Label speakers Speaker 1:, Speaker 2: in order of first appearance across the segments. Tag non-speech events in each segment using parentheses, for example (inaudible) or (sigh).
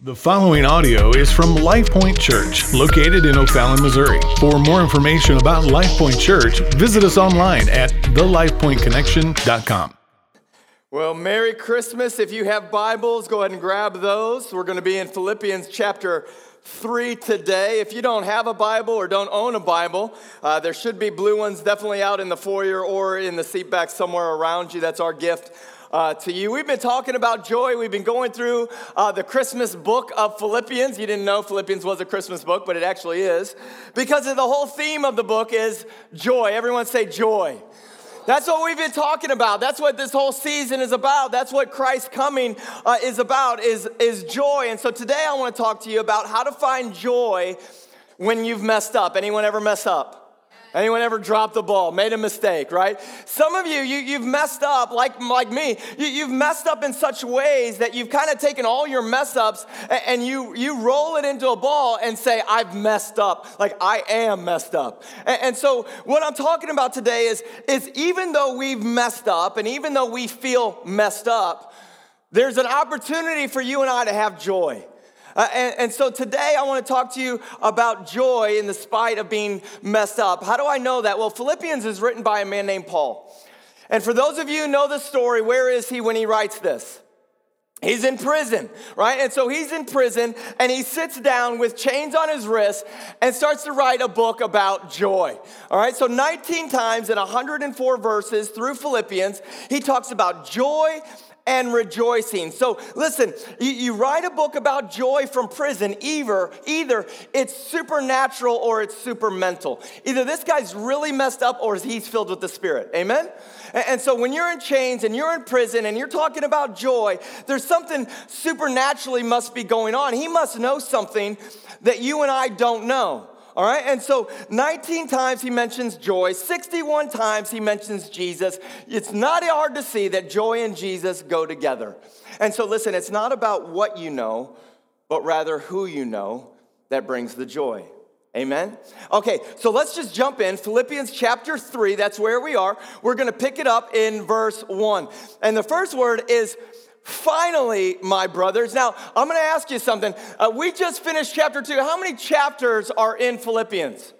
Speaker 1: The following audio is from LifePoint Church, located in O'Fallon, Missouri. For more information about LifePoint Church, visit us online at thelifepointconnection.com.
Speaker 2: Well, Merry Christmas. If you have Bibles, go ahead and grab those. We're going to be in Philippians chapter 3 today. If you don't have a Bible or don't own a Bible, uh, there should be blue ones definitely out in the foyer or in the seat back somewhere around you. That's our gift uh, to you. We've been talking about joy. We've been going through uh, the Christmas book of Philippians. You didn't know Philippians was a Christmas book, but it actually is. Because the whole theme of the book is joy. Everyone say joy. That's what we've been talking about. That's what this whole season is about. That's what Christ coming uh, is about, is, is joy. And so today I want to talk to you about how to find joy when you've messed up. Anyone ever mess up? Anyone ever dropped the ball, made a mistake, right? Some of you, you have messed up, like, like me, you, have messed up in such ways that you've kind of taken all your mess ups and, and you, you roll it into a ball and say, I've messed up. Like, I am messed up. And, and so, what I'm talking about today is, is even though we've messed up and even though we feel messed up, there's an opportunity for you and I to have joy. Uh, and, and so today I want to talk to you about joy in the spite of being messed up. How do I know that? Well, Philippians is written by a man named Paul. And for those of you who know the story, where is he when he writes this? He's in prison, right? And so he's in prison and he sits down with chains on his wrists and starts to write a book about joy. All right, so 19 times in 104 verses through Philippians, he talks about joy and rejoicing. So listen, you, you, write a book about joy from prison, either, either it's supernatural or it's super mental. Either this guy's really messed up or he's filled with the Spirit. Amen? And, and so when you're in chains and you're in prison and you're talking about joy, there's something supernaturally must be going on. He must know something that you and I don't know. All right, and so 19 times he mentions joy, 61 times he mentions Jesus. It's not hard to see that joy and Jesus go together. And so, listen, it's not about what you know, but rather who you know that brings the joy. Amen? Okay, so let's just jump in. Philippians chapter 3, that's where we are. We're gonna pick it up in verse 1. And the first word is Finally, my brothers. Now, I'm going to ask you something. Uh, we just finished chapter two. How many chapters are in Philippians?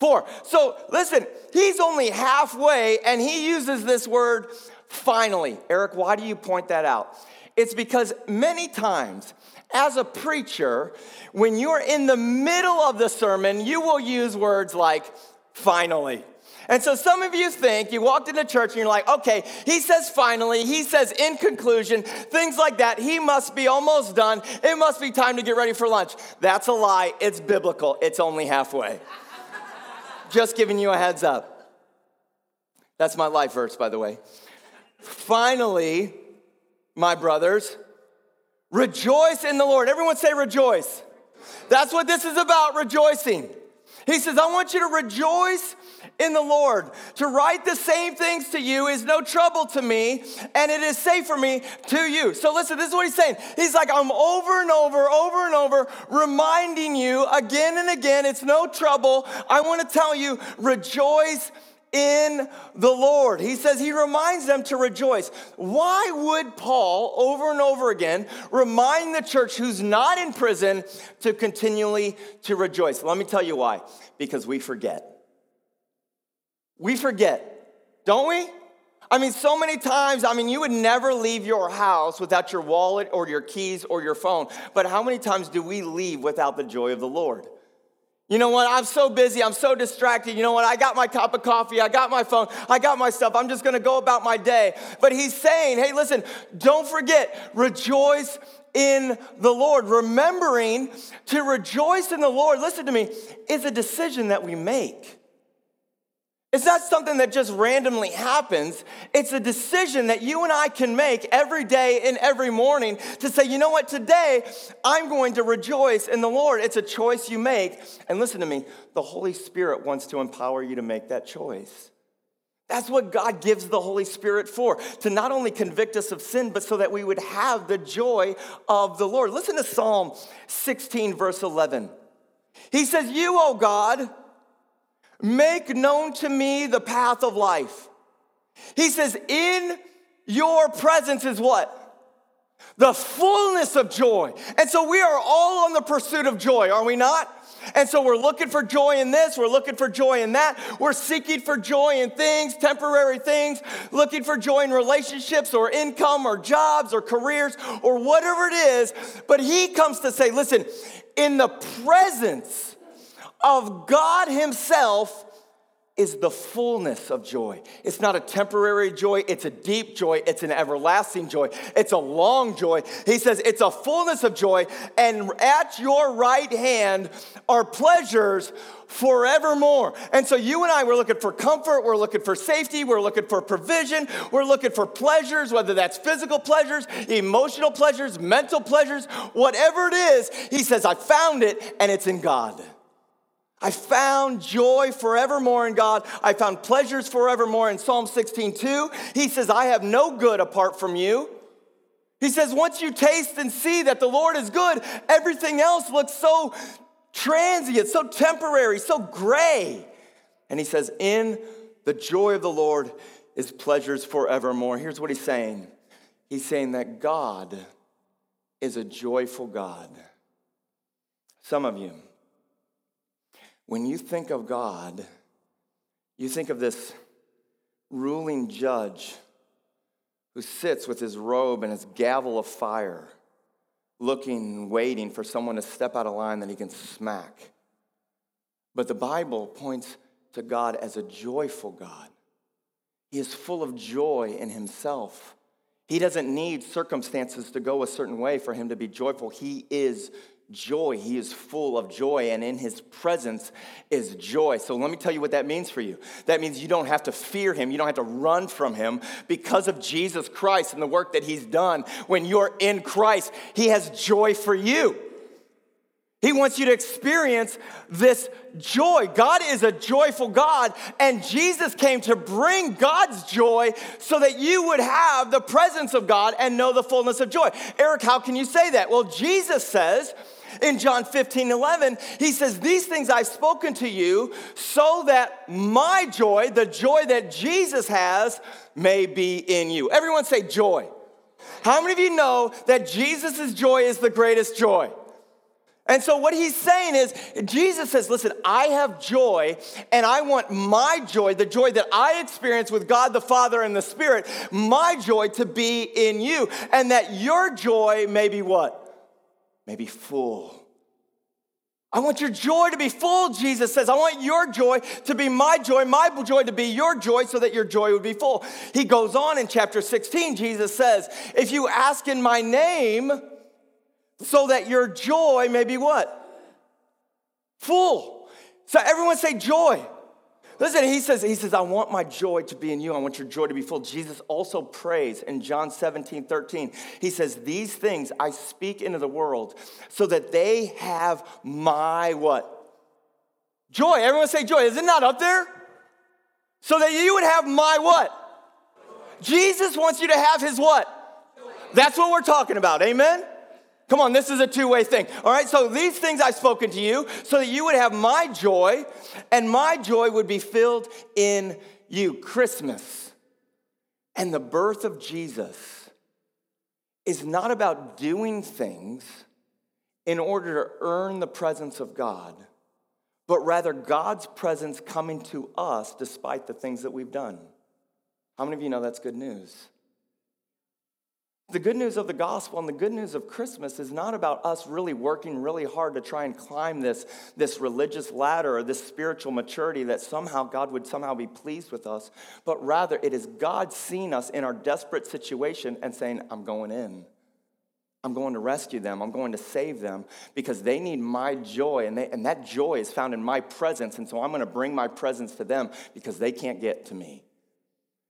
Speaker 2: Four. So, listen, he's only halfway and he uses this word finally. Eric, why do you point that out? It's because many times, as a preacher, when you're in the middle of the sermon, you will use words like finally and so some of you think you walked into church and you're like, okay, he says finally, he says in conclusion, things like that. He must be almost done. It must be time to get ready for lunch. That's a lie. It's biblical. It's only halfway. Just giving you a heads up. That's my life verse, by the way. Finally, my brothers, rejoice in the Lord. Everyone say rejoice. That's what this is about, rejoicing. He says, I want you to rejoice in the Lord. To write the same things to you is no trouble to me, and it is safe for me to you. So listen, this is what he's saying. He's like, I'm over and over, over and over, reminding you again and again, it's no trouble. I want to tell you, rejoice in the Lord. He says he reminds them to rejoice. Why would Paul over and over again remind the church who's not in prison to continually to rejoice? Let me tell you why. Because we forget. We forget, don't we? I mean, so many times, I mean, you would never leave your house without your wallet or your keys or your phone. But how many times do we leave without the joy of the Lord? You know what? I'm so busy. I'm so distracted. You know what? I got my cup of coffee. I got my phone. I got my stuff. I'm just going to go about my day. But he's saying, hey, listen, don't forget, rejoice in the Lord. Remembering to rejoice in the Lord, listen to me, is a decision that we make. It's not something that just randomly happens. It's a decision that you and I can make every day and every morning to say, you know what, today I'm going to rejoice in the Lord. It's a choice you make. And listen to me, the Holy Spirit wants to empower you to make that choice. That's what God gives the Holy Spirit for, to not only convict us of sin, but so that we would have the joy of the Lord. Listen to Psalm 16, verse 11. He says, You, O God, Make known to me the path of life. He says, In your presence is what? The fullness of joy. And so we are all on the pursuit of joy, are we not? And so we're looking for joy in this, we're looking for joy in that. We're seeking for joy in things, temporary things, looking for joy in relationships or income or jobs or careers or whatever it is. But he comes to say, listen, in the presence of God Himself, is the fullness of joy. It's not a temporary joy, it's a deep joy, it's an everlasting joy, it's a long joy. He says it's a fullness of joy, and at your right hand are pleasures forevermore. And so you and I, we're looking for comfort, we're looking for safety, we're looking for provision, we're looking for pleasures, whether that's physical pleasures, emotional pleasures, mental pleasures, whatever it is. He says, I found it, and it's in God. I found joy forevermore in God. I found pleasures forevermore in Psalm 16, 2. He says, I have no good apart from you. He says, once you taste and see that the Lord is good, everything else looks so transient, so temporary, so gray. And he says, in the joy of the Lord is pleasures forevermore. Here's what he's saying He's saying that God is a joyful God. Some of you, when you think of God, you think of this ruling judge who sits with his robe and his gavel of fire, looking, waiting for someone to step out of line that he can smack. But the Bible points to God as a joyful God. He is full of joy in himself. He doesn't need circumstances to go a certain way for him to be joyful. He is joy. He is full of joy, and in his presence is joy. So let me tell you what that means for you. That means you don't have to fear him, you don't have to run from him because of Jesus Christ and the work that he's done. When you're in Christ, he has joy for you. He wants you to experience this joy. God is a joyful God, and Jesus came to bring God's joy so that you would have the presence of God and know the fullness of joy. Eric, how can you say that? Well, Jesus says, in John 15, 11, he says, These things I've spoken to you so that my joy, the joy that Jesus has, may be in you. Everyone say joy. How many of you know that Jesus' joy is the greatest joy? And so, what he's saying is, Jesus says, Listen, I have joy, and I want my joy, the joy that I experience with God the Father and the Spirit, my joy to be in you, and that your joy may be what? May be full. I want your joy to be full, Jesus says. I want your joy to be my joy, my joy to be your joy, so that your joy would be full. He goes on in chapter 16, Jesus says, If you ask in my name, so that your joy may be what? Full. So everyone say joy. Listen, he says, he says, I want my joy to be in you. I want your joy to be full. Jesus also prays in John 17, 13. He says, These things I speak into the world so that they have my what? Joy. Everyone say joy. Is it not up there? So that you would have my what? Jesus wants you to have his what? That's what we're talking about. Amen? Come on, this is a two way thing. All right, so these things I've spoken to you so that you would have my joy and my joy would be filled in you. Christmas and the birth of Jesus is not about doing things in order to earn the presence of God, but rather God's presence coming to us despite the things that we've done. How many of you know that's good news? The good news of the gospel and the good news of Christmas is not about us really working really hard to try and climb this, this religious ladder or this spiritual maturity that somehow God would somehow be pleased with us, but rather it is God seeing us in our desperate situation and saying, I'm going in. I'm going to rescue them. I'm going to save them because they need my joy, and, they, and that joy is found in my presence. And so I'm going to bring my presence to them because they can't get to me.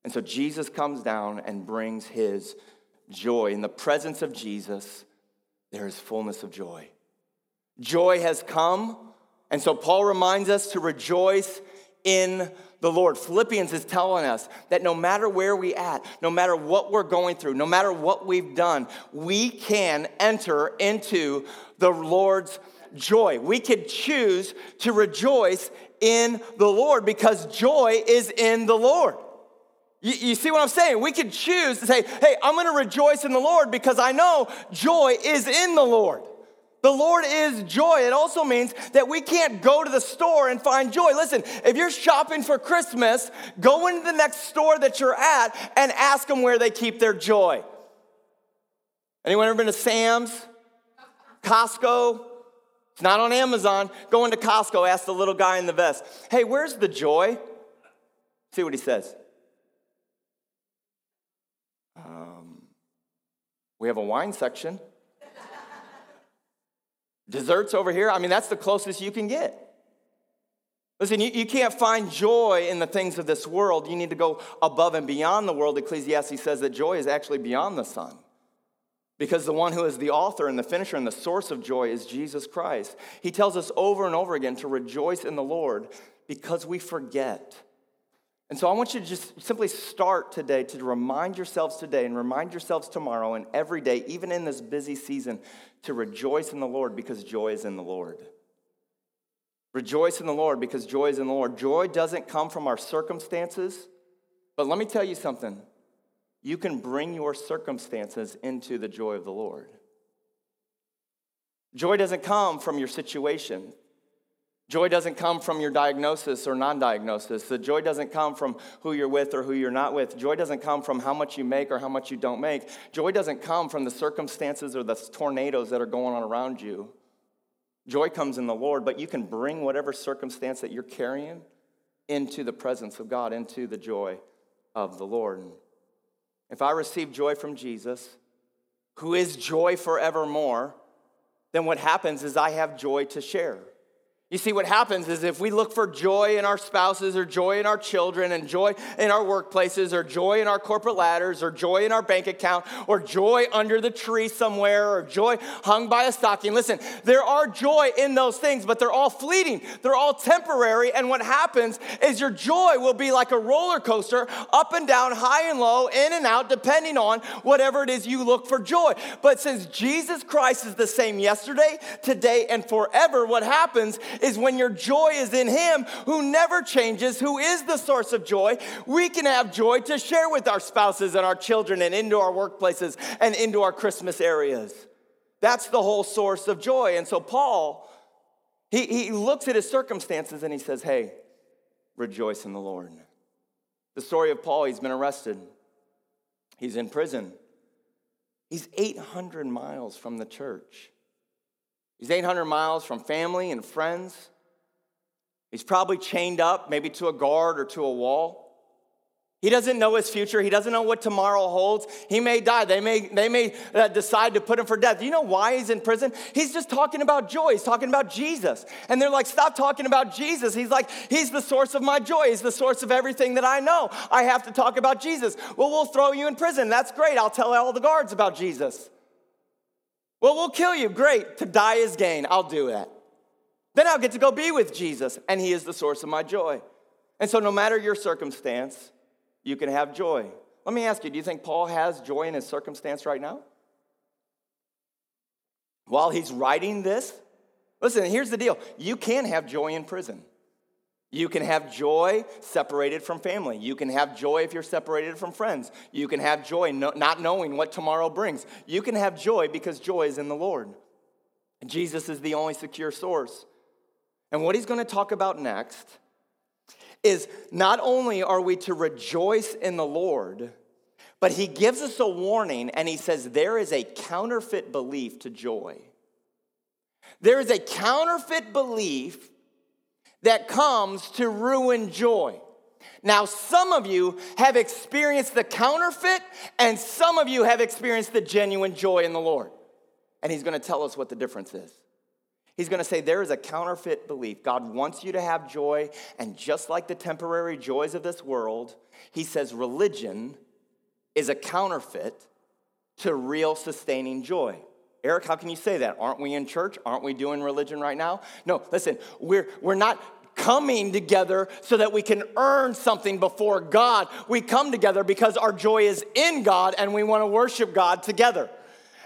Speaker 2: And so Jesus comes down and brings his joy. In the presence of Jesus, there is fullness of joy. Joy has come, and so Paul reminds us to rejoice in the Lord. Philippians is telling us that no matter where we at, no matter what we're going through, no matter what we've done, we can enter into the Lord's joy. We could choose to rejoice in the Lord because joy is in the Lord. You, you, see what I'm saying? We could choose to say, hey, I'm gonna rejoice in the Lord because I know joy is in the Lord. The Lord is joy. It also means that we can't go to the store and find joy. Listen, if you're shopping for Christmas, go into the next store that you're at and ask them where they keep their joy. Anyone ever been to Sam's? Costco? It's not on Amazon. Go into Costco, ask the little guy in the vest, hey, where's the joy? See what he says. Um, we have a wine section. Desserts over here, I mean, that's the closest you can get. Listen, you, you can't find joy in the things of this world. You need to go above and beyond the world. Ecclesiastes says that joy is actually beyond the sun. Because the one who is the author and the finisher and the source of joy is Jesus Christ. He tells us over and over again to rejoice in the Lord because we forget. And so I want you to just simply start today to remind yourselves today and remind yourselves tomorrow and every day, even in this busy season, to rejoice in the Lord because joy is in the Lord. Rejoice in the Lord because joy is in the Lord. Joy doesn't come from our circumstances, but let me tell you something. You can bring your circumstances into the joy of the Lord. Joy doesn't come from your situation. Joy doesn't come from your diagnosis or non diagnosis. The joy doesn't come from who you're with or who you're not with. Joy doesn't come from how much you make or how much you don't make. Joy doesn't come from the circumstances or the tornadoes that are going on around you. Joy comes in the Lord, but you can bring whatever circumstance that you're carrying into the presence of God, into the joy of the Lord. If I receive joy from Jesus, who is joy forevermore, then what happens is I have joy to share. You see, what happens is if we look for joy in our spouses or joy in our children and joy in our workplaces or joy in our corporate ladders or joy in our bank account or joy under the tree somewhere or joy hung by a stocking, listen, there are joy in those things, but they're all fleeting. They're all temporary. And what happens is your joy will be like a roller coaster, up and down, high and low, in and out, depending on whatever it is you look for joy. But since Jesus Christ is the same yesterday, today, and forever, what happens is when your joy is in Him who never changes, who is the source of joy, we can have joy to share with our spouses and our children and into our workplaces and into our Christmas areas. That's the whole source of joy. And so Paul, he, he looks at his circumstances and he says, Hey, rejoice in the Lord. The story of Paul, he's been arrested, he's in prison. He's 800 miles from the church. He's 800 miles from family and friends. He's probably chained up, maybe to a guard or to a wall. He doesn't know his future. He doesn't know what tomorrow holds. He may die. They may, they may uh, decide to put him for death. You know why he's in prison? He's just talking about joy. He's talking about Jesus. And they're like, stop talking about Jesus. He's like, he's the source of my joy. He's the source of everything that I know. I have to talk about Jesus. Well, we'll throw you in prison. That's great. I'll tell all the guards about Jesus. Well, we'll kill you. Great. To die is gain. I'll do that. Then I'll get to go be with Jesus, and He is the source of my joy. And so, no matter your circumstance, you can have joy. Let me ask you do you think Paul has joy in his circumstance right now? While he's writing this, listen, here's the deal you can have joy in prison. You can have joy separated from family. You can have joy if you're separated from friends. You can have joy no, not knowing what tomorrow brings. You can have joy because joy is in the Lord. And Jesus is the only secure source. And what he's going to talk about next is not only are we to rejoice in the Lord, but he gives us a warning and he says there is a counterfeit belief to joy. There is a counterfeit belief that comes to ruin joy. Now, some of you have experienced the counterfeit, and some of you have experienced the genuine joy in the Lord. And he's gonna tell us what the difference is. He's gonna say there is a counterfeit belief. God wants you to have joy, and just like the temporary joys of this world, he says religion is a counterfeit to real sustaining joy. Eric, how can you say that? Aren't we in church? Aren't we doing religion right now? No, listen, we're, we're not coming together so that we can earn something before God. We come together because our joy is in God and we want to worship God together.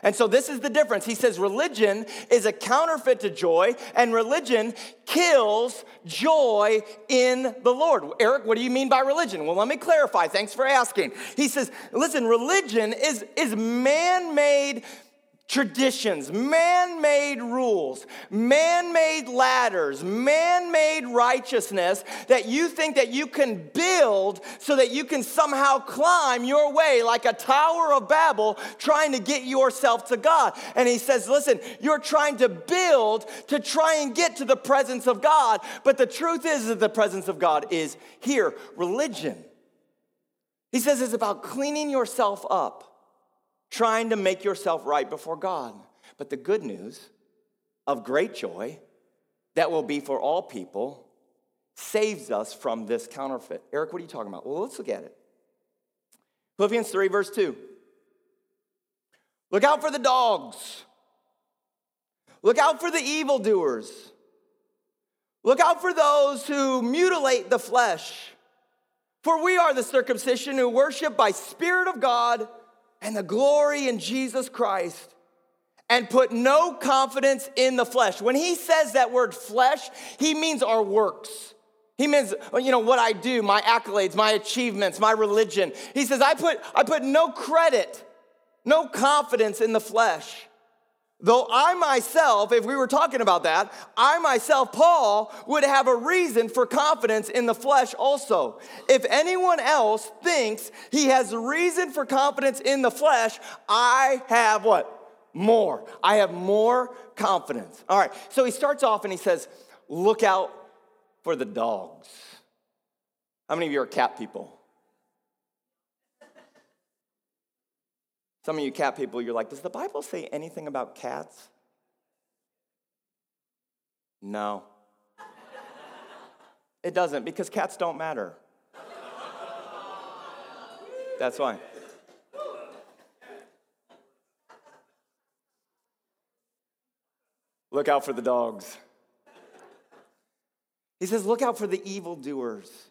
Speaker 2: And so this is the difference. He says religion is a counterfeit to joy, and religion kills joy in the Lord. Eric, what do you mean by religion? Well, let me clarify. Thanks for asking. He says, listen, religion is, is man made traditions, man made rules, man made ladders, man made righteousness that you think that you can build so that you can somehow climb your way like a Tower of Babel trying to get yourself to God. And he says, listen, you're trying to build to try and get to the presence of God, but the truth is that the presence of God is here. Religion. He says it's about cleaning yourself up trying to make yourself right before God. But the good news of great joy that will be for all people saves us from this counterfeit. Eric, what are you talking about? Well, let's look at it. Philippians 3, verse 2. Look out for the dogs. Look out for the evildoers. Look out for those who mutilate the flesh. For we are the circumcision who worship by Spirit of God and the glory in Jesus Christ and put no confidence in the flesh. When he says that word flesh, he means our works. He means, you know, what I do, my accolades, my achievements, my religion. He says, I put, I put no credit, no confidence in the flesh. Though I myself, if we were talking about that, I myself, Paul, would have a reason for confidence in the flesh also. If anyone else thinks he has a reason for confidence in the flesh, I have what? More. I have more confidence. All right, so he starts off and he says, Look out for the dogs. How many of you are cat people? Some of you cat people, you're like, does the Bible say anything about cats? No. It doesn't because cats don't matter. That's why. Look out for the dogs. He says, Look out for the evildoers.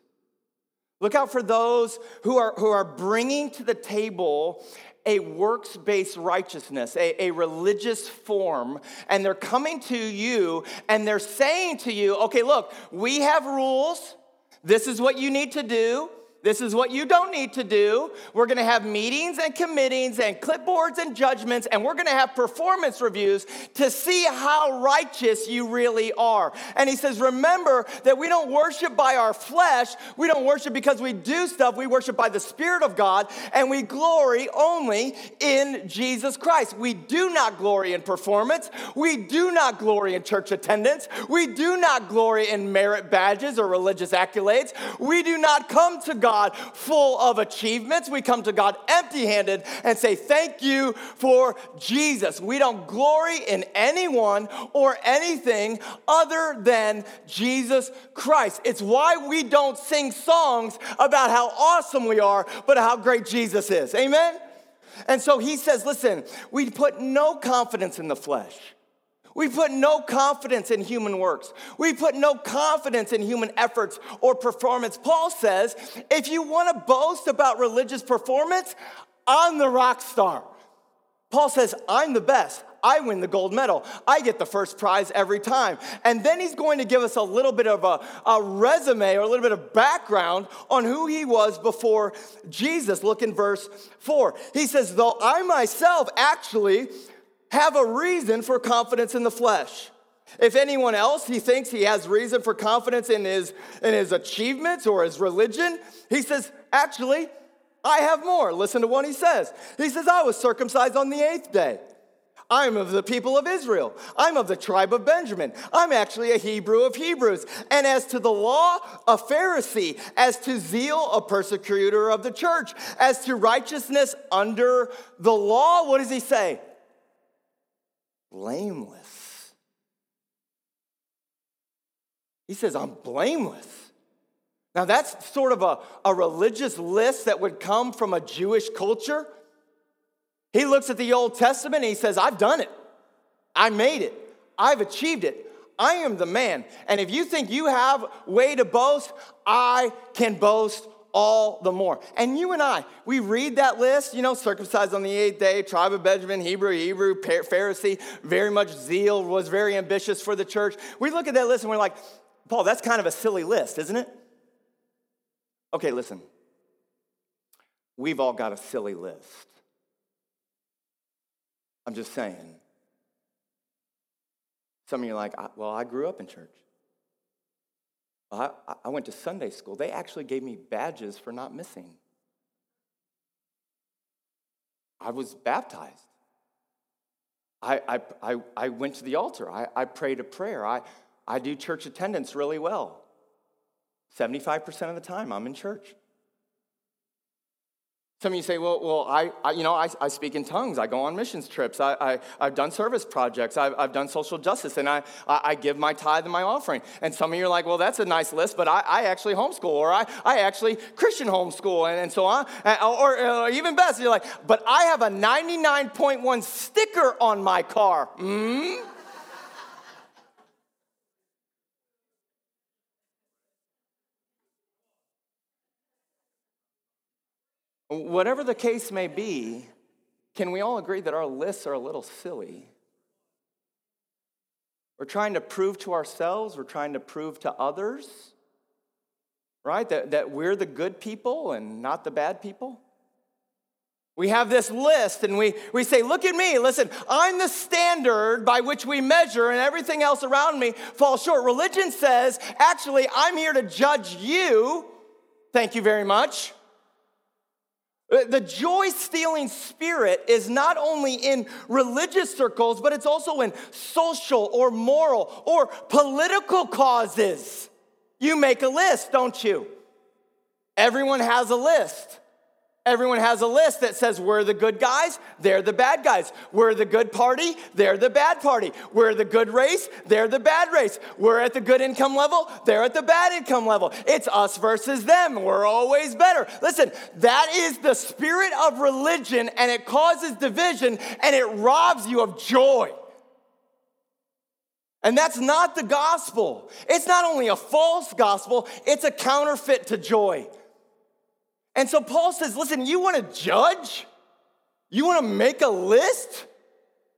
Speaker 2: Look out for those who are, who are bringing to the table a works based righteousness, a, a religious form, and they're coming to you and they're saying to you, okay, look, we have rules. This is what you need to do. This is what you don't need to do. We're gonna have meetings and committees and clipboards and judgments, and we're gonna have performance reviews to see how righteous you really are. And he says, Remember that we don't worship by our flesh, we don't worship because we do stuff, we worship by the Spirit of God, and we glory only in Jesus Christ. We do not glory in performance, we do not glory in church attendance, we do not glory in merit badges or religious accolades, we do not come to God God full of achievements. We come to God empty handed and say, Thank you for Jesus. We don't glory in anyone or anything other than Jesus Christ. It's why we don't sing songs about how awesome we are, but how great Jesus is. Amen? And so he says, Listen, we put no confidence in the flesh. We put no confidence in human works. We put no confidence in human efforts or performance. Paul says if you want to boast about religious performance, I'm the rock star. Paul says, I'm the best. I win the gold medal. I get the first prize every time. And then he's going to give us a little bit of a, a, resume or a little bit of background on who he was before Jesus. Look in verse 4. He says, Though I myself actually have a reason for confidence in the flesh. If anyone else, he thinks he has reason for confidence in his, in his achievements or his religion, he says, actually, I have more. Listen to what he says. He says, I was circumcised on the eighth day. I'm of the people of Israel. I'm of the tribe of Benjamin. I'm actually a Hebrew of Hebrews. And as to the law, a Pharisee. As to zeal, a persecutor of the church. As to righteousness under the law, what does he say? Blameless. He says, I'm blameless. Now, that's sort of a, a religious list that would come from a Jewish culture. He looks at the Old Testament and he says, I've done it. I made it. I've achieved it. I am the man. And if you think you have way to boast, I can boast all the more. And you and I, we read that list, you know, circumcised on the eighth day, tribe of Benjamin, Hebrew, Hebrew, Pharisee, very much zeal, was very ambitious for the church. We look at that list and we're like, Paul, that's kind of a silly list, isn't it? Okay, listen. We've all got a silly list. I'm just saying. Some of you are like, well, I grew up in church. I, I went to Sunday school. They actually gave me badges for not missing. I was baptized. I, I, I, I went to the altar. I, I prayed a prayer. I, I do church attendance really well. 75% of the time, I'm in church. Some of you say, well, well I, I you know, I, I, speak in tongues. I go on missions trips. I, I, have done service projects. I've, I've done social justice, and I, I, I, give my tithe and my offering. And some of you are like, well, that's a nice list, but I, I actually homeschool, or I, I actually Christian homeschool, and, and so on. Or, or even best, you're like, but I have a 99.1 sticker on my car. Mm-hmm. Whatever the case may be, can we all agree that our lists are a little silly? We're trying to prove to ourselves, we're trying to prove to others, right? That, that we're the good people and not the bad people. We have this list and we, we say, Look at me, listen, I'm the standard by which we measure, and everything else around me falls short. Religion says, Actually, I'm here to judge you. Thank you very much. The joy stealing spirit is not only in religious circles, but it's also in social or moral or political causes. You make a list, don't you? Everyone has a list. Everyone has a list that says we're the good guys, they're the bad guys. We're the good party, they're the bad party. We're the good race, they're the bad race. We're at the good income level, they're at the bad income level. It's us versus them. We're always better. Listen, that is the spirit of religion and it causes division and it robs you of joy. And that's not the gospel. It's not only a false gospel, it's a counterfeit to joy. And so Paul says, listen, you want to judge? You want to make a list?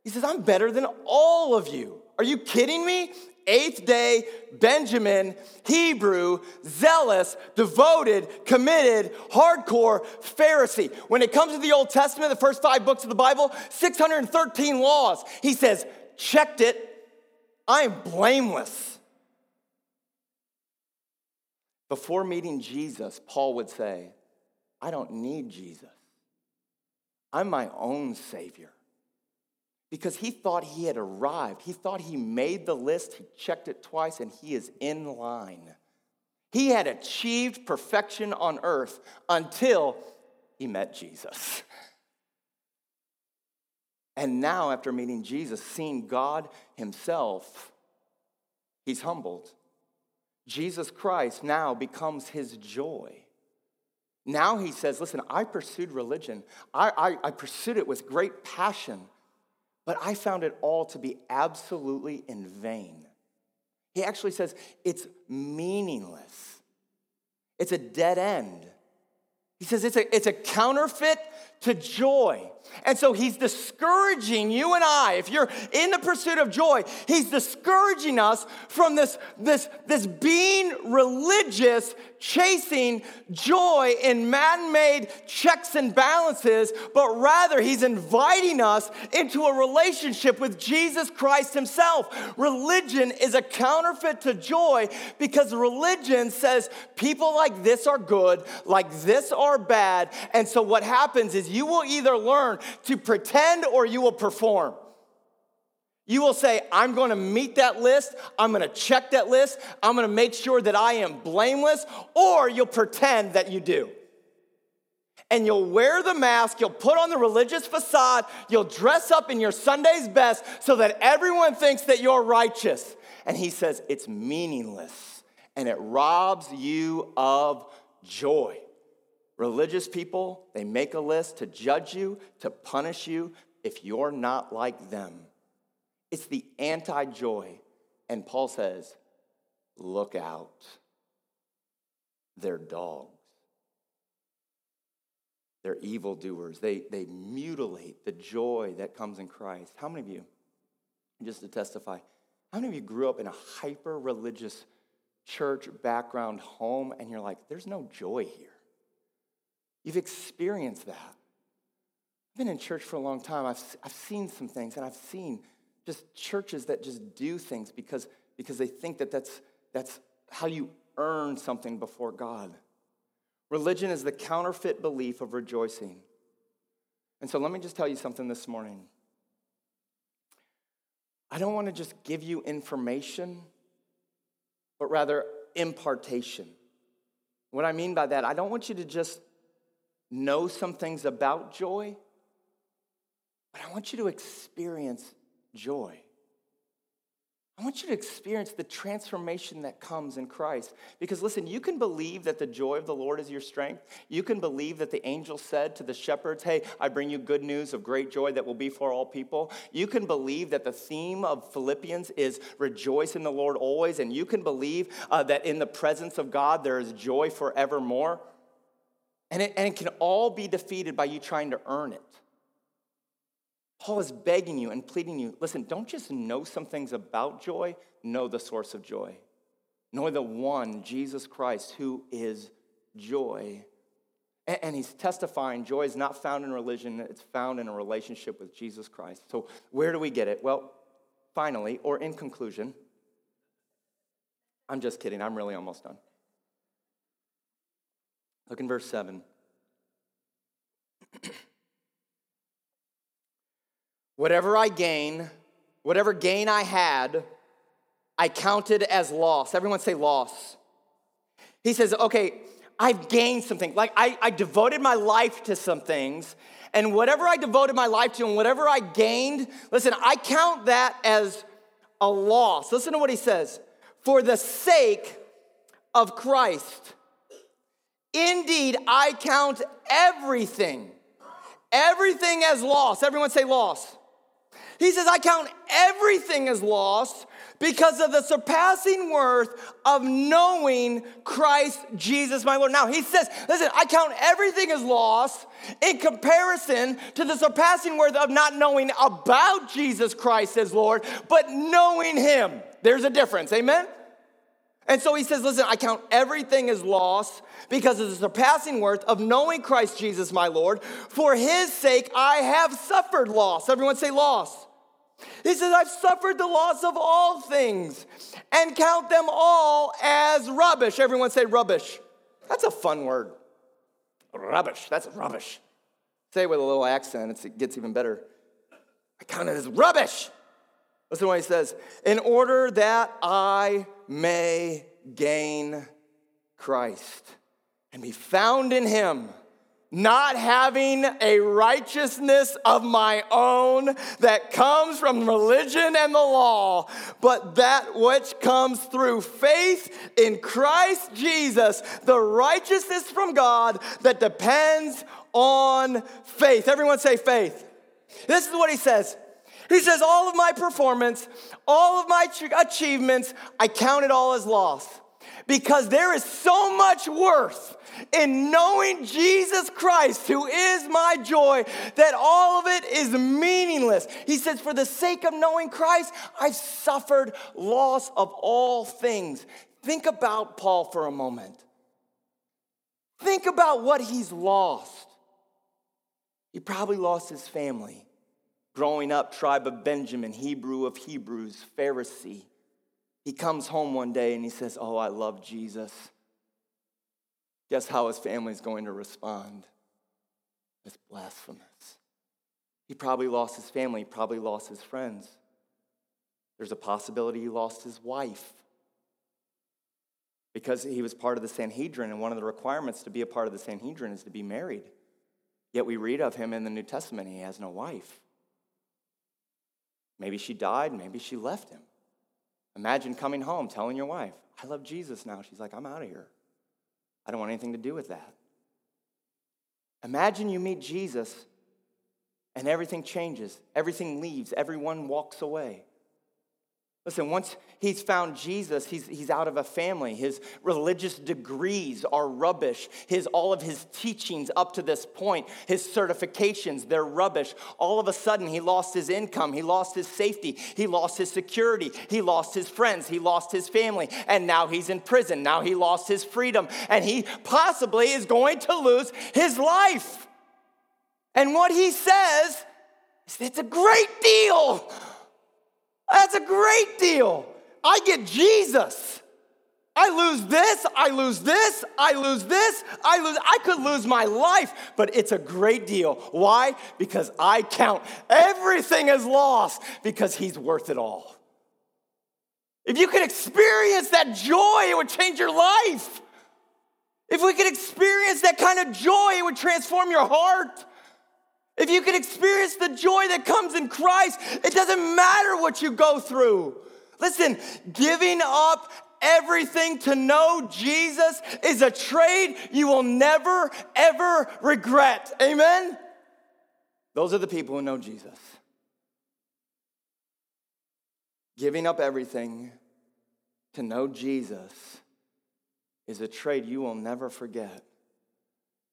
Speaker 2: He says, I'm better than all of you. Are you kidding me? Eighth day, Benjamin, Hebrew, zealous, devoted, committed, hardcore Pharisee. When it comes to the Old Testament, the first five books of the Bible, 613 laws. He says, checked it. I am blameless. Before meeting Jesus, Paul would say, I don't need Jesus. I'm my own Savior. Because he thought he had arrived. He thought he made the list, he checked it twice, and he is in line. He had achieved perfection on earth until he met Jesus. And now, after meeting Jesus, seeing God himself, he's humbled. Jesus Christ now becomes his joy. Now he says, Listen, I pursued religion, I, I, I, pursued it with great passion, but I found it all to be absolutely in vain. He actually says, It's meaningless, it's a dead end. He says, It's a, it's a counterfeit to joy. And so he's discouraging you and I. If you're in the pursuit of joy, he's discouraging us from this, this, this being religious, chasing joy in man made checks and balances, but rather he's inviting us into a relationship with Jesus Christ himself. Religion is a counterfeit to joy because religion says people like this are good, like this are bad. And so what happens is you will either learn to pretend or you will perform. You will say, I'm to meet that list. I'm to check that list. I'm to make sure that I am blameless, or you'll pretend that you do. And you'll wear the mask, you'll put on the religious facade, you'll dress up in your Sunday's best so that everyone thinks that you're righteous. And he says, it's meaningless and it robs you of joy. Religious people, they make a list to judge you, to punish you if you're not like them. It's the anti joy. And Paul says, look out. They're dogs. They're evildoers. They, they mutilate the joy that comes in Christ. How many of you, just to testify, how many of you grew up in a hyper religious church background home and you're like, there's no joy here? You've experienced that. I've been in church for a long time. I've, I've seen some things, and I've seen just churches that just do things because, because they think that that's, that's how you earn something before God. Religion is the counterfeit belief of rejoicing. And so let me just tell you something this morning. I don't want to just give you information, but rather impartation. What I mean by that, I don't want you to just know some things about joy, but I want you to experience joy. I want you to experience the transformation that comes in Christ. Because listen, you can believe that the joy of the Lord is your strength. You can believe that the angel said to the shepherds, Hey, I bring you good news of great joy that will be for all people. You can believe that the theme of Philippians is rejoice in the Lord always. And you can believe uh, that in the presence of God there is joy forevermore. And it, and it can all be defeated by you trying to earn it. Paul is begging you and pleading you listen, don't just know some things about joy, know the source of joy. Know the one, Jesus Christ, who is joy. And he's testifying joy is not found in religion, it's found in a relationship with Jesus Christ. So, where do we get it? Well, finally, or in conclusion, I'm just kidding, I'm really almost done. Look in verse 7. (clears throat) Whatever I gain, whatever gain I had, I counted as loss. Everyone say loss. He says, okay, I've gained something. Like I, I devoted my life to some things, and whatever I devoted my life to and whatever I gained, listen, I count that as a loss. Listen to what he says for the sake of Christ. Indeed, I count everything, everything as loss. Everyone say loss. He says, I count everything as lost because of the surpassing worth of knowing Christ Jesus my Lord. Now, he says, listen, I count everything as lost in comparison to the surpassing worth of not knowing about Jesus Christ as Lord, but knowing him. There's a difference, amen? And so he says, listen, I count everything as loss because of the surpassing worth of knowing Christ Jesus my Lord. For his sake, I have suffered loss. Everyone say loss. He says, I've suffered the loss of all things and count them all as rubbish. Everyone say rubbish. That's a fun word. Rubbish. That's rubbish. Say it with a little accent, it gets even better. I count it as rubbish. Listen to what he says. In order that I may gain Christ and be found in him not having a righteousness of my own that comes from religion and the law, but that which comes through faith in Christ Jesus, the righteousness from God that depends on faith. Everyone say faith. This is what he says. He says, All of my performance, all of my achievements, I count it all as loss because there is so much worth in knowing Jesus Christ, who is my joy, that all of it is meaningless. He says, For the sake of knowing Christ, I've suffered loss of all things. Think about Paul for a moment. Think about what he's lost. He probably lost his family. Growing up, tribe of Benjamin, Hebrew of Hebrews, Pharisee. He comes home one day and he says, Oh, I love Jesus. Guess how his family's going to respond? It's blasphemous. He probably lost his family, probably lost his friends. There's a possibility he lost his wife because he was part of the Sanhedrin, and one of the requirements to be a part of the Sanhedrin is to be married. Yet we read of him in the New Testament, he has no wife. Maybe she died, maybe she left him. Imagine coming home telling your wife, I love Jesus now. She's like, I'm out of here. I don't want anything to do with that. Imagine you meet Jesus and everything changes, everything leaves, everyone walks away. Listen, once he's found Jesus, he's, he's out of a family. His religious degrees are rubbish. His, all of his teachings up to this point, his certifications, they're rubbish. All of a sudden, he lost his income. He lost his safety. He lost his security. He lost his friends. He lost his family. And now he's in prison. Now he lost his freedom. And he possibly is going to lose his life. And what he says is it's a great deal. That's a great deal. I get Jesus. I lose this, I lose this, I lose this, I lose, I could lose my life, but it's a great deal. Why? Because I count everything as lost because he's worth it all. If you could experience that joy, it would change your life. If we could experience that kind of joy, it would transform your heart. If you can experience the joy that comes in Christ, it doesn't matter what you go through. Listen, giving up everything to know Jesus is a trade you will never, ever regret. Amen? Those are the people who know Jesus. Giving up everything to know Jesus is a trade you will never forget,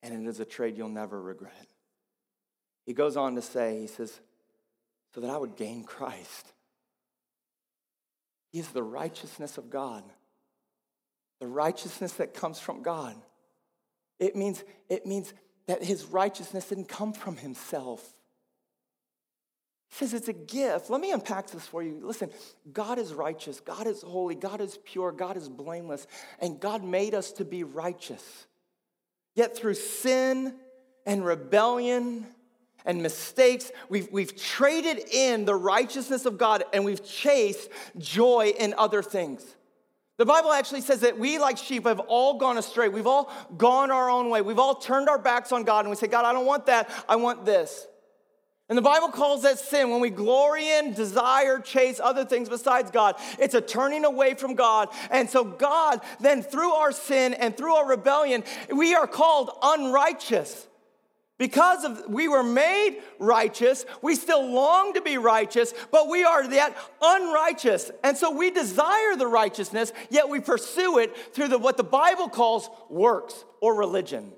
Speaker 2: and it is a trade you'll never regret. He goes on to say, he says, so that I would gain Christ. He is the righteousness of God, the righteousness that comes from God. It means, it means that his righteousness didn't come from himself. He says it's a gift. Let me unpack this for you. Listen, God is righteous, God is holy, God is pure, God is blameless, and God made us to be righteous. Yet through sin and rebellion, and mistakes. We've, we've traded in the righteousness of God and we've chased joy in other things. The Bible actually says that we, like sheep, have all gone astray. We've all gone our own way. We've all turned our backs on God and we say, God, I don't want that. I want this. And the Bible calls that sin when we glory in, desire, chase other things besides God. It's a turning away from God. And so, God, then through our sin and through our rebellion, we are called unrighteous. Because of we were made righteous, we still long to be righteous, but we are yet unrighteous. And so we desire the righteousness, yet we pursue it through the, what the Bible calls works or religion.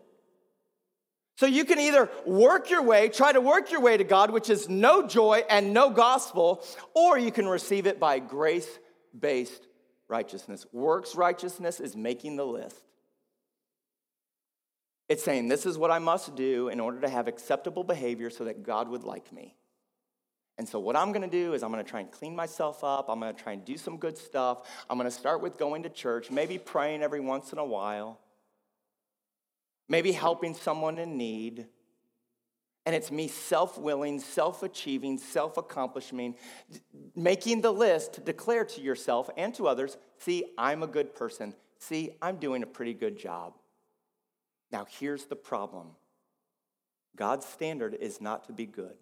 Speaker 2: So you can either work your way, try to work your way to God, which is no joy and no gospel, or you can receive it by grace based righteousness. Works righteousness is making the list. It's saying, This is what I must do in order to have acceptable behavior so that God would like me. And so, what I'm gonna do is, I'm gonna try and clean myself up. I'm gonna try and do some good stuff. I'm gonna start with going to church, maybe praying every once in a while, maybe helping someone in need. And it's me self willing, self achieving, self accomplishing, making the list to declare to yourself and to others see, I'm a good person. See, I'm doing a pretty good job. Now, here's the problem. God's standard is not to be good,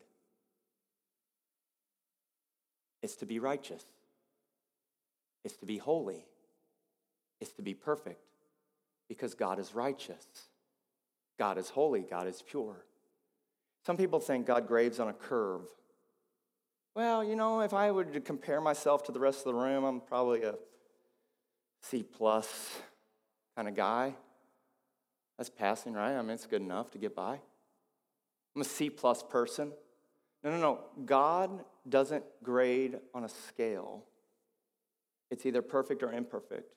Speaker 2: it's to be righteous, it's to be holy, it's to be perfect, because God is righteous, God is holy, God is pure. Some people think God grades on a curve. Well, you know, if I were to compare myself to the rest of the room, I'm probably a C plus kind of guy. That's passing, right? I mean, it's good enough to get by. I'm a C plus person. No, no, no. God doesn't grade on a scale. It's either perfect or imperfect.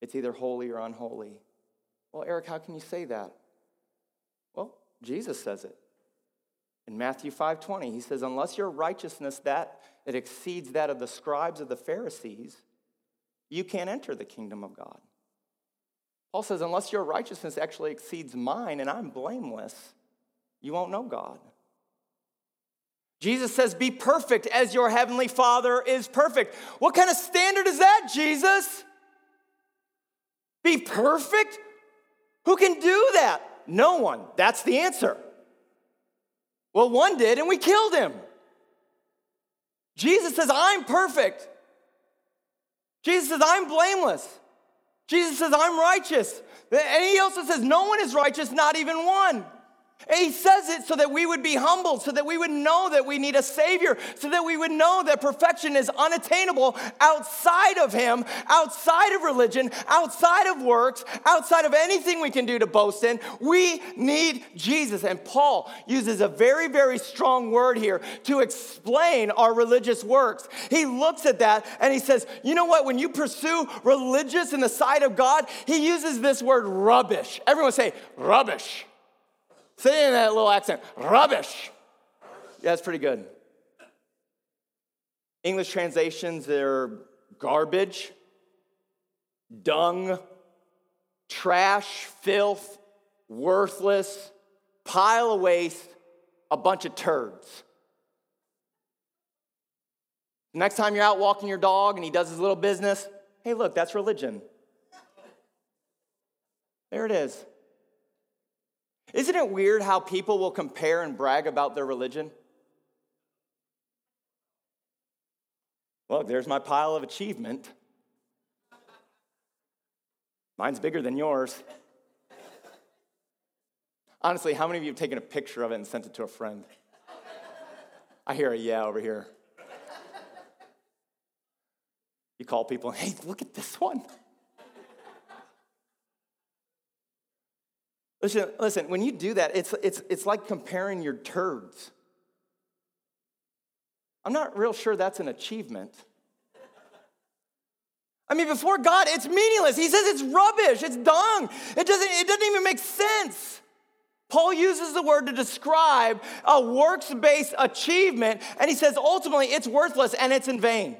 Speaker 2: It's either holy or unholy. Well, Eric, how can you say that? Well, Jesus says it. In Matthew 5:20, he says, "Unless your righteousness that that exceeds that of the scribes of the Pharisees, you can't enter the kingdom of God." Paul says, unless your righteousness actually exceeds mine and I'm blameless, you won't know God. Jesus says, Be perfect as your heavenly Father is perfect. What kind of standard is that, Jesus? Be perfect? Who can do that? No one. That's the answer. Well, one did, and we killed him. Jesus says, I'm perfect. Jesus says, I'm blameless. Jesus says, I'm righteous. And he also says, No one is righteous, not even one. He says it so that we would be humbled, so that we would know that we need a Savior, so that we would know that perfection is unattainable outside of Him, outside of religion, outside of works, outside of anything we can do to boast in. We need Jesus. And Paul uses a very, very strong word here to explain our religious works. He looks at that and he says, You know what? When you pursue religious in the sight of God, he uses this word rubbish. Everyone say, rubbish. Say in that little accent, rubbish. Yeah, that's pretty good. English translations, they're garbage, dung, trash, filth, worthless, pile of waste, a bunch of turds. Next time you're out walking your dog and he does his little business, hey, look, that's religion. There it is. Isn't it weird how people will compare and brag about their religion? Look, there's my pile of achievement. Mine's bigger than yours. Honestly, how many of you have taken a picture of it and sent it to a friend? I hear a yeah over here. You call people, hey, look at this one. Listen, listen, when you do that, it's, it's, it's like comparing your turds. I'm not real sure that's an achievement. I mean, before God, it's meaningless. He says it's rubbish, it's dung. It doesn't, it doesn't even make sense. Paul uses the word to describe a works based achievement, and he says ultimately it's worthless and it's in vain.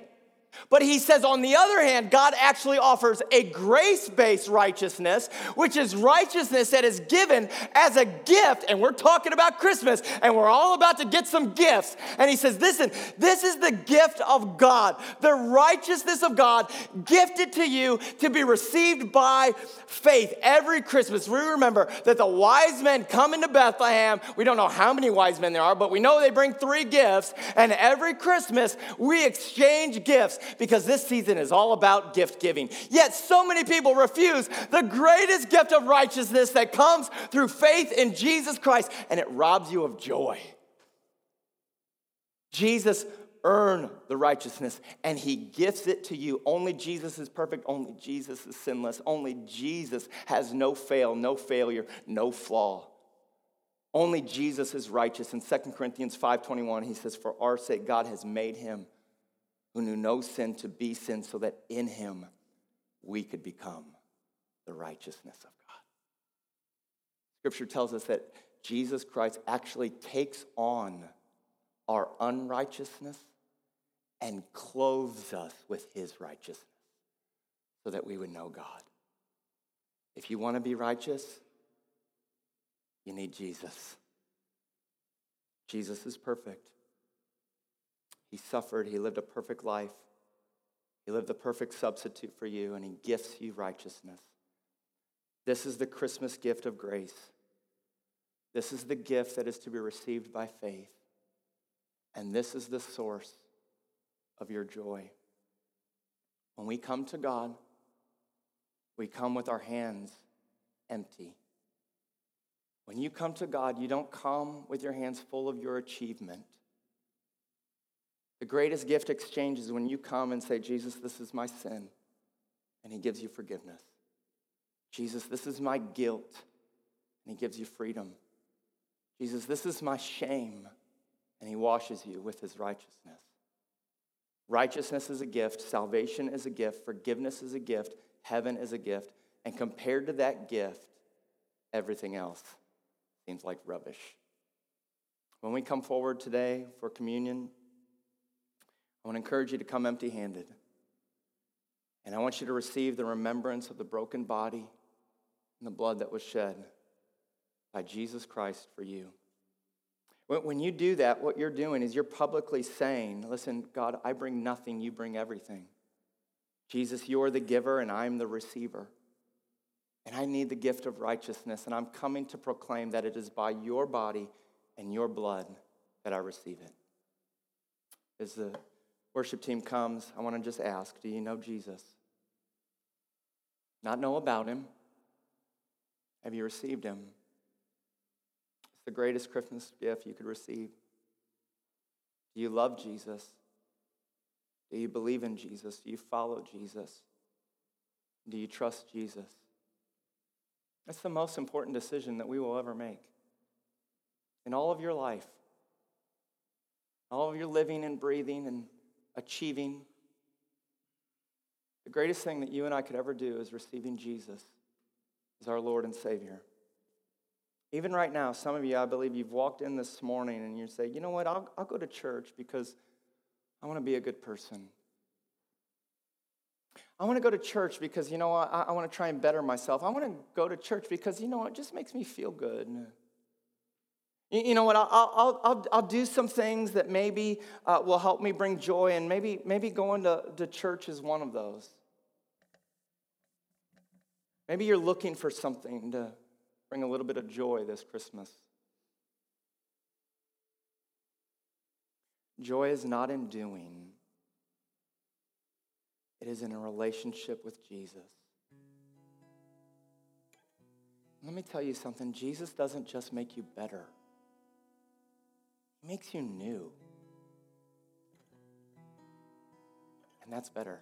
Speaker 2: But he says, on the other hand, God actually offers a grace based righteousness, which is righteousness that is given as a gift. And we're talking about Christmas, and we're all about to get some gifts. And he says, Listen, this is the gift of God, the righteousness of God gifted to you to be received by faith. Every Christmas, we remember that the wise men come into Bethlehem. We don't know how many wise men there are, but we know they bring three gifts. And every Christmas, we exchange gifts because this season is all about gift giving. Yet so many people refuse the greatest gift of righteousness that comes through faith in Jesus Christ, and it robs you of joy. Jesus earn the righteousness and he gifts it to you. Only Jesus is perfect, only Jesus is sinless, only Jesus has no fail, no failure, no flaw. Only Jesus is righteous. In 2 Corinthians 5:21 he says for our sake God has made him who knew no sin to be sin so that in him we could become the righteousness of God. Scripture tells us that Jesus Christ actually takes on our unrighteousness and clothes us with his righteousness so that we would know God. If you want to be righteous, you need Jesus. Jesus is perfect. He suffered, He lived a perfect life. He lived the perfect substitute for you, and He gifts you righteousness. This is the Christmas gift of grace. This is the gift that is to be received by faith. And this is the source of your joy. When we come to God, we come with our hands empty. When you come to God, you don't come with your hands full of your achievement. The greatest gift exchange is when you come and say, Jesus, this is my sin, and He gives you forgiveness. Jesus, this is my guilt, and He gives you freedom. Jesus, this is my shame, and He washes you with His righteousness. Righteousness is a gift, salvation is a gift, forgiveness is a gift, heaven is a gift, and compared to that gift, everything else seems like rubbish. When we come forward today for communion, I want to encourage you to come empty handed. And I want you to receive the remembrance of the broken body and the blood that was shed by Jesus Christ for you. When you do that, what you're doing is you're publicly saying, Listen, God, I bring nothing, you bring everything. Jesus, you're the giver and I'm the receiver. And I need the gift of righteousness, and I'm coming to proclaim that it is by your body and your blood that I receive it. Is the worship team comes, I want to just ask do you know Jesus? Not know about him. Have you received him? It's the greatest Christmas gift you could receive. Do you love Jesus? Do you believe in Jesus? Do you follow Jesus? Do you trust Jesus? That's the most important decision that we will ever make in all of your life, all of your living and breathing and achieving. The greatest thing that you and I could ever do is receiving Jesus as our Lord and Savior. Even right now, some of you, I believe you've walked in this morning and you say, you know what, I'll, I'll go to church because I want to be a good person. I want to go to church because, you know, I, I want to try and better myself. I want to go to church because, you know, it just makes me feel good. You, know what? I'll, I'll, I'll, I'll do some things that maybe uh, will help me bring joy, and maybe, maybe going to, to church is one of those. Maybe you're looking for something to bring a little bit of joy this Christmas. Joy is not in doing, it is in a relationship with Jesus. Let me tell you something Jesus doesn't just make you better, makes you new. And that's better.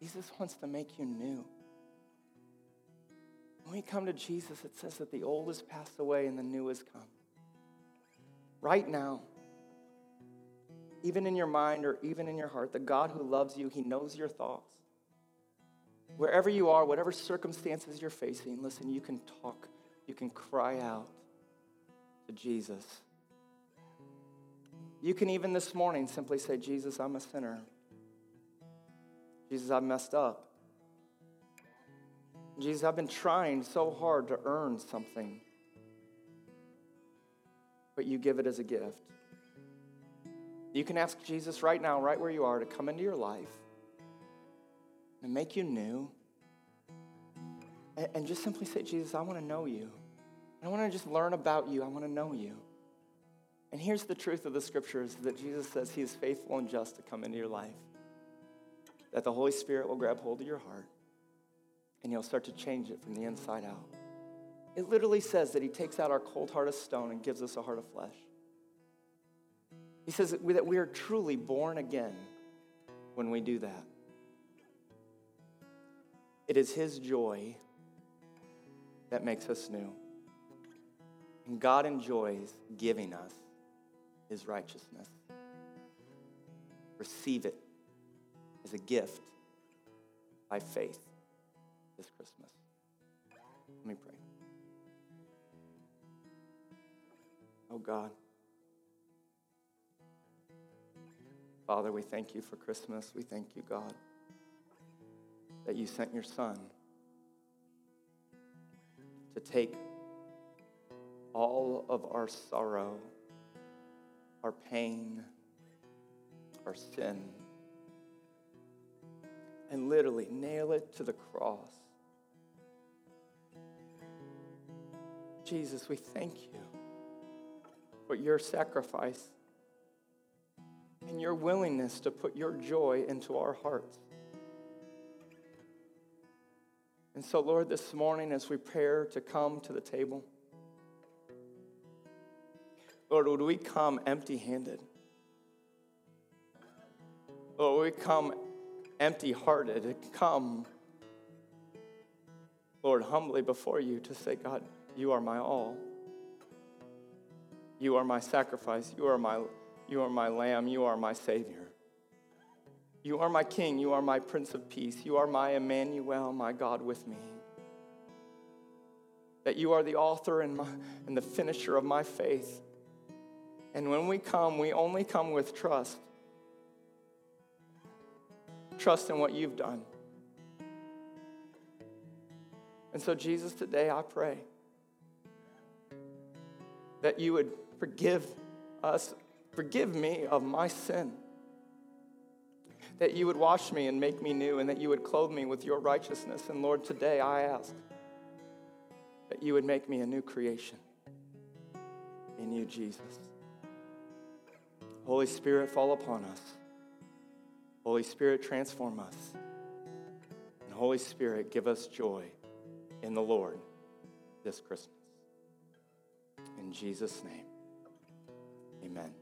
Speaker 2: Jesus wants to make you new. When we come to Jesus, it says that the old has passed away and the new has come. Right now, even in your mind or even in your heart, the God who loves you, He knows your thoughts. Wherever you are, whatever circumstances you're facing, listen, you can talk, you can cry out to Jesus. You can even this morning simply say, Jesus, I'm a sinner. Jesus, I've messed up. Jesus, I've been trying so hard to earn something, but you give it as a gift. You can ask Jesus right now, right where you are, to come into your life and make you new. And just simply say, Jesus, I want to know you. I want to just learn about you. I want to know you. And here's the truth of the scriptures that Jesus says he is faithful and just to come into your life that the Holy Spirit will grab hold of your heart and you'll start to change it from the inside out. It literally says that He takes out our cold heart of stone and gives us a heart of flesh. He says that we, that we are truly born again when we do that. It is His joy that makes us new. And God enjoys giving us His righteousness. Receive it as a gift by faith this Christmas. Let me pray. Oh God. Father, we thank you for Christmas. We thank you, God, that you sent your Son to take all of our sorrow, our pain, our sin and literally nail it to the cross. Jesus, we thank you for your sacrifice and your willingness to put your joy into our hearts. And so, Lord, this morning as we prepare to come to the table, Lord, would we come empty handed? Lord, would we come empty hearted, come, Lord, humbly before you to say, God, you are my all. You are my sacrifice. You are my, you are my lamb. You are my Savior. You are my King. You are my Prince of Peace. You are my Emmanuel, my God with me. That you are the author and, my, and the finisher of my faith. And when we come, we only come with trust trust in what you've done. And so, Jesus, today I pray that you would forgive us, forgive me of my sin. That you would wash me and make me new, and that you would clothe me with your righteousness. And Lord, today I ask that you would make me a new creation in you, Jesus. Holy Spirit, fall upon us. Holy Spirit, transform us. And Holy Spirit, give us joy in the Lord. this Christmas. In Jesus' name, amen.